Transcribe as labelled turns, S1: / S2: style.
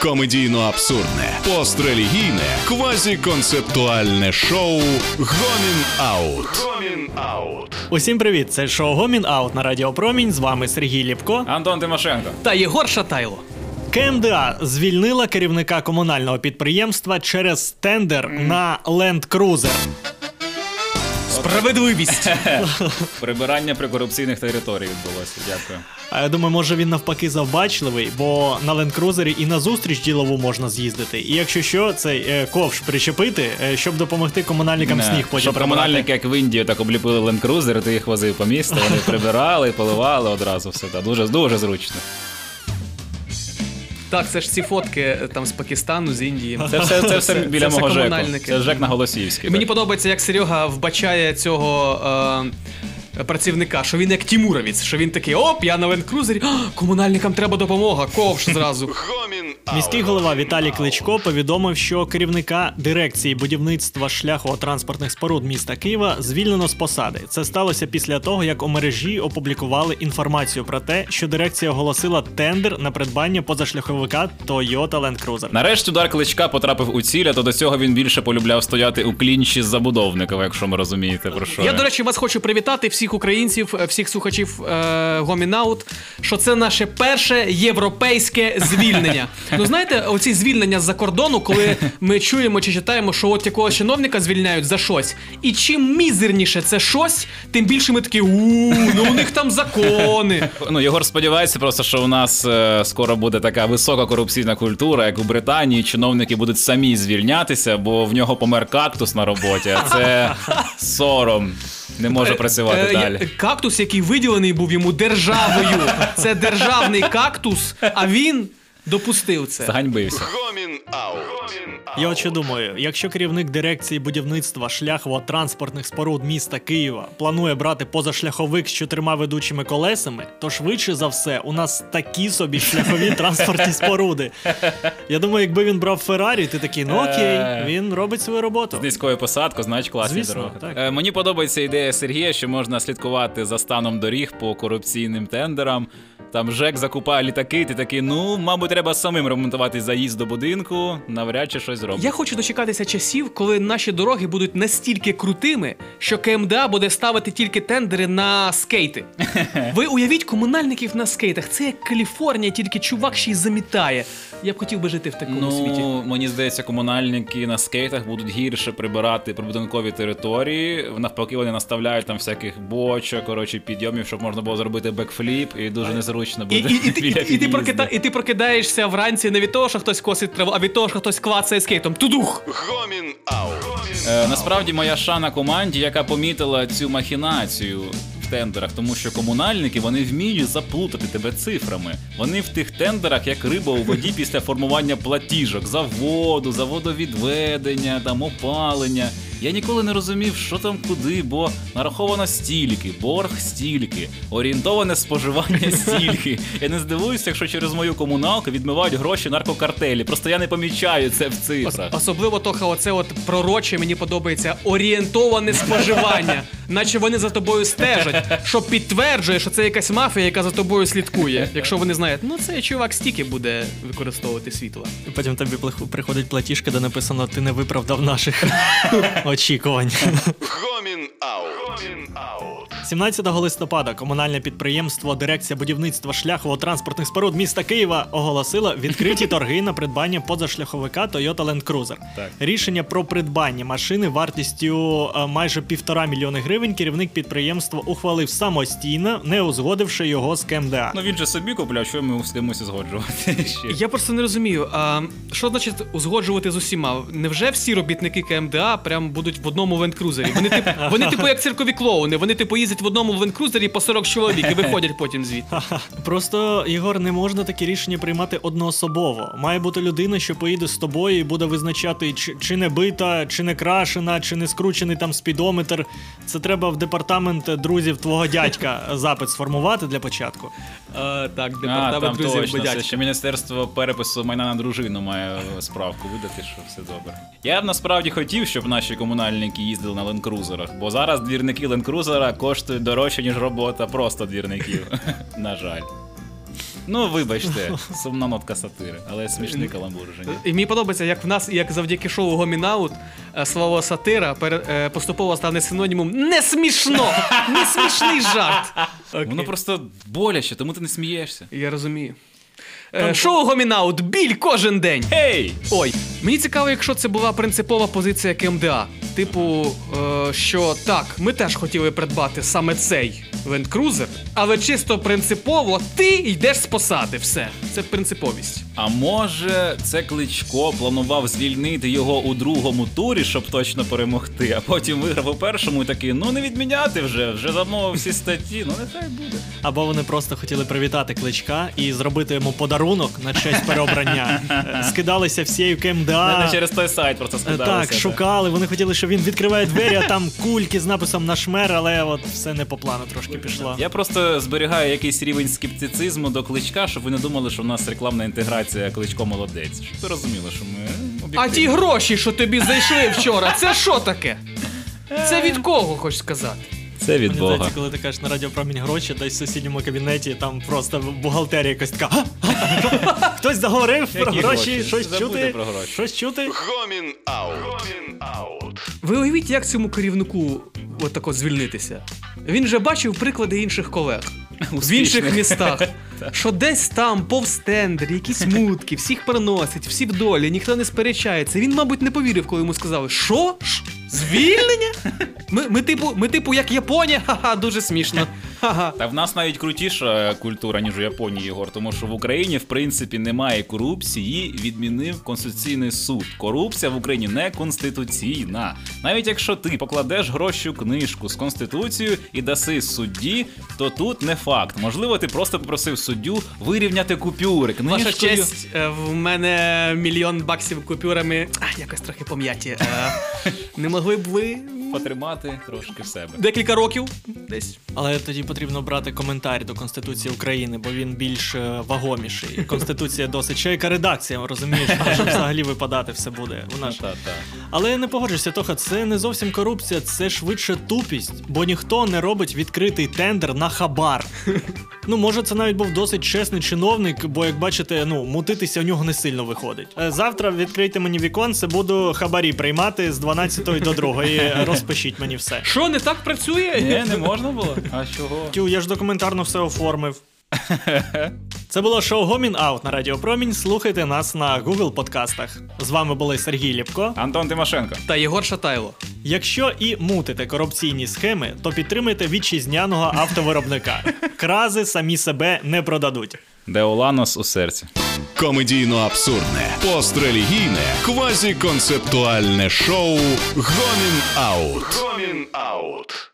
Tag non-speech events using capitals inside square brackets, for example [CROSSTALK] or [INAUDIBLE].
S1: комедійно-абсурдне, пострелігійне, квазіконцептуальне шоу Гомін Аут. Гомін Аут.
S2: Усім привіт! Це шоу Гомін Аут на Радіо Промінь. З вами Сергій Ліпко.
S3: Антон Тимошенко.
S4: Та Єгор Шатайло.
S2: КМДА звільнила керівника комунального підприємства через тендер на Land Cruiser.
S4: Справедливість. [LAUGHS]
S3: Прибирання прикорупційних територій відбулося. Дякую.
S2: А я думаю, може він навпаки завбачливий, бо на Cruiser і на зустріч ділову можна з'їздити. І якщо що, цей е, ковш причепити, е, щоб допомогти комунальникам
S3: Не,
S2: сніг потім
S3: Щоб
S2: прибирати.
S3: комунальники, як в Індії, так обліпили ленд-крузер, ти їх возив по місту, вони прибирали, поливали одразу все. Так. Дуже, дуже зручно.
S4: Так, це ж ці фотки е, там з Пакистану, з Індії.
S3: Це все, це все біля
S4: це
S3: мого ЖЕКу. Це ЖЕК на Голосіївській.
S4: Мені подобається, як Серега вбачає цього. Е... Працівника, що він як Тімуровець, що він такий, оп, я на ленд-крузері, комунальникам треба допомога, ковш зразу. [LAUGHS]
S2: Міський голова Віталій Кличко повідомив, що керівника дирекції будівництва шляхово-транспортних споруд міста Києва звільнено з посади. Це сталося після того, як у мережі опублікували інформацію про те, що дирекція оголосила тендер на придбання позашляховика Toyota Land Cruiser.
S3: Нарешті удар кличка потрапив у ціль, а то до цього він більше полюбляв стояти у клінчі з забудовниками, якщо ми розумієте про що.
S4: Я, до речі, вас хочу привітати всіх українців, е, всіх слухачів е, Гомінаут, що це наше перше європейське звільнення. Ну знаєте, оці звільнення з-за кордону, коли ми чуємо чи читаємо, що от якогось чиновника звільняють за щось. І чим мізерніше це щось, тим більше ми такі у ну у них там закони.
S3: Ну, Єгор сподівається просто, що у нас е, скоро буде така висока корупційна культура, як у Британії. Чиновники будуть самі звільнятися, бо в нього помер кактус на роботі. Це [LAUGHS] сором. Не може працювати
S4: Е,
S3: далі.
S4: Кактус, який виділений був йому державою. Це державний кактус, а він допустив це.
S3: Заганьбився.
S1: Гомін Аут.
S2: Я от що думаю, якщо керівник дирекції будівництва шляхово-транспортних споруд міста Києва планує брати позашляховик з чотирма ведучими колесами, то швидше за все у нас такі собі шляхові [LAUGHS] транспортні споруди. Я думаю, якби він брав Феррарі, ти такий, ну окей, він робить свою роботу.
S3: З низькою посадкою, значить класні
S2: Звісно,
S3: дороги.
S2: так.
S3: Е, мені подобається ідея Сергія, що можна слідкувати за станом доріг по корупційним тендерам. Там ЖЕК закупає літаки, ти такий, ну, мабуть, треба самим ремонтувати заїзд до будинку, навряд чи щось зробить.
S4: Я хочу дочекатися часів, коли наші дороги будуть настільки крутими, що КМДА буде ставити тільки тендери на скейти. [LAUGHS] Ви уявіть комунальників на скейтах. Це як Каліфорнія, тільки чувак ще й замітає. Я б хотів би жити в такому
S3: Ну,
S4: світі.
S3: мені здається, комунальники на скейтах будуть гірше прибирати прибудинкові території. Навпаки, вони наставляють там всяких бочок, коротше, підйомів, щоб можна було зробити бекфліп, і дуже незручно
S4: І,
S3: буде.
S4: і, і, ти- [LAUGHS]
S3: біля
S4: і, ти прокида, і ти прокидаєшся вранці не від того, що хтось косить траву, а від того, що хтось клацає скейтом. Тудух!
S1: Гомін Аут.
S3: Е, насправді моя шана команді, яка помітила цю махінацію в тендерах, тому що комунальники вони вміють заплутати тебе цифрами. Вони в тих тендерах, як риба у воді після формування платіжок за воду, за водовідведення, там опалення. Я ніколи не розумів, що там куди, бо нараховано стільки, борг стільки, орієнтоване споживання [LAUGHS] стільки. Я не здивуюся, якщо через мою комуналку відмивають гроші наркокартелі. Просто я не помічаю це в цифрах.
S4: особливо Тоха, оце от пророче мені подобається орієнтоване споживання, наче вони за тобою стежать, що підтверджує, що це якась мафія, яка за тобою слідкує. Якщо вони знають, ну цей чувак стільки буде використовувати світло.
S2: І Потім тобі приходить платіжка, де написано Ти не виправдав наших [LAUGHS] очікувань.
S1: Гомін Аут. Гомін
S2: 17 листопада комунальне підприємство Дирекція будівництва шляхово-транспортних споруд міста Києва оголосило відкриті [LAUGHS] торги на придбання позашляховика Toyota Land Cruiser.
S3: Так.
S2: Рішення про придбання машини вартістю е, майже півтора мільйони гривень керівник підприємства ухвалив самостійно, не узгодивши його з КМДА.
S3: Ну він же собі купляв, що ми мусимося згоджувати [LAUGHS] ще.
S4: Я просто не розумію, а що значить узгоджувати з усіма? Невже всі робітники КМДА прям будуть в одному ленд-крузері? Вони типу, вони типу як циркові клоуни, вони типу їздять в одному ленд-крузері по 40 чоловік і виходять потім звідти.
S2: Просто Ігор не можна такі рішення приймати одноособово. Має бути людина, що поїде з тобою і буде визначати, чи, чи не бита, чи не крашена, чи не скручений там спідометр. Це треба в департамент друзів твого дядька запит сформувати для початку.
S4: А, так, департамент
S3: там
S4: друзів
S3: точно, це ще Міністерство перепису майна на дружину має справку видати, що все добре. Я б насправді хотів, щоб наші комунальники їздили на ленкрузерах, бо зараз двірники ленкрузера коштують дорожче, ніж робота просто двірників. [LAUGHS] На жаль. Ну, вибачте, [LAUGHS] сумна нотка сатири, але смішний каламбур вже ні.
S4: І мені подобається, як в нас, як завдяки шоу Гомінаут, е, слово сатира е, поступово стане синонімом не смішно! [LAUGHS] Не смішний жарт.
S3: Воно просто боляче, тому ти не смієшся.
S4: Я розумію. Е, Шоу Гомінаут, біль кожен день.
S3: Гей!
S4: Ой, мені цікаво, якщо це була принципова позиція КМДА. Типу, е, що так, ми теж хотіли придбати саме цей Land Cruiser, але чисто принципово ти йдеш з посади. Все, це принциповість.
S3: А може, це Кличко планував звільнити його у другому турі, щоб точно перемогти, а потім виграв у першому і такий, ну не відміняти вже, вже замовив всі статті, ну нехай буде.
S2: Або вони просто хотіли привітати кличка і зробити йому подарунок на честь переобрання. Скидалися всією КМДА.
S3: Не через той сайт просто
S2: Е,
S3: скидалося.
S2: Так, шукали. Вони хотіли, щоб він відкриває двері, а там кульки з написом на шмер, але от все не по плану трошки пішло.
S3: Я просто зберігаю якийсь рівень скептицизму до кличка, щоб ви не думали, що в нас рекламна інтеграція кличко молодець. Щоб ви розуміли, що ми
S4: А ті гроші, що тобі зайшли вчора, це що таке? Це від кого, хочеш сказати?
S3: Це від
S2: Мені
S3: Бога.
S2: здається, коли ти кажеш на радіопромінь гроші, десь в сусідньому кабінеті, там просто бухгалтерія якась така. [LAUGHS] Хтось заговорив про гроші,
S3: гроші?
S2: щось чути. Щось чути.
S1: Гомін Аут. Аут.
S4: Ви уявіть, як цьому керівнику отако звільнитися. Він же бачив приклади інших колег в інших містах, що десь там повз тендер, якісь [LAUGHS] мутки, всіх переносить, всі в долі, ніхто не сперечається. Він, мабуть, не повірив, коли йому сказали, що? Звільнення? Ми, ми, типу, ми, типу, як Японія, ха-ха, дуже смішно. Ха-ха.
S3: Та в нас навіть крутіша культура, ніж у Японії, Єгор, тому що в Україні, в принципі, немає корупції, її відмінив Конституційний суд. Корупція в Україні не конституційна. Навіть якщо ти покладеш гроші у книжку з конституцією і даси судді, то тут не факт. Можливо, ти просто попросив суддю вирівняти купюри.
S4: Ваша честь, е, в мене мільйон баксів купюрами. А, якось трохи пом'яті. Не [LAUGHS] могли б ви
S3: потримати трошки в себе.
S4: декілька років десь.
S2: Але тоді потрібно брати коментар до Конституції України, бо він більш е, вагоміший. Конституція досить чайка редакція, розумієш, що взагалі випадати все буде. Вона ж
S3: Та, та.
S2: Але не погоджуйся, Тоха, це не зовсім корупція, це швидше тупість, бо ніхто не робить відкритий тендер на хабар. [LAUGHS] Ну, може, це навіть був досить чесний чиновник, бо як бачите, ну, мутитися у нього не сильно виходить. Е, Завтра відкрийте мені віконце, буду хабарі приймати з 12 до 2. [LAUGHS] Розпишіть мені все.
S4: Що не так працює?
S3: Ні, не можна було? А чого?
S2: Тю, я ж документарно все оформив. [LAUGHS] Це було шоу Гомін Аут на Радіо Промінь. Слухайте нас на Google подкастах. З вами були Сергій Ліпко.
S3: Антон Тимошенко.
S4: Та Єгор Шатайло.
S2: Якщо і мутите корупційні схеми, то підтримайте вітчизняного автовиробника. Крази самі себе не продадуть.
S3: Daewoo Lanos у серці.
S1: Комедійно-абсурдне, пострелігійне, квазіконцептуальне шоу Гомін Аут. Гомін Аут.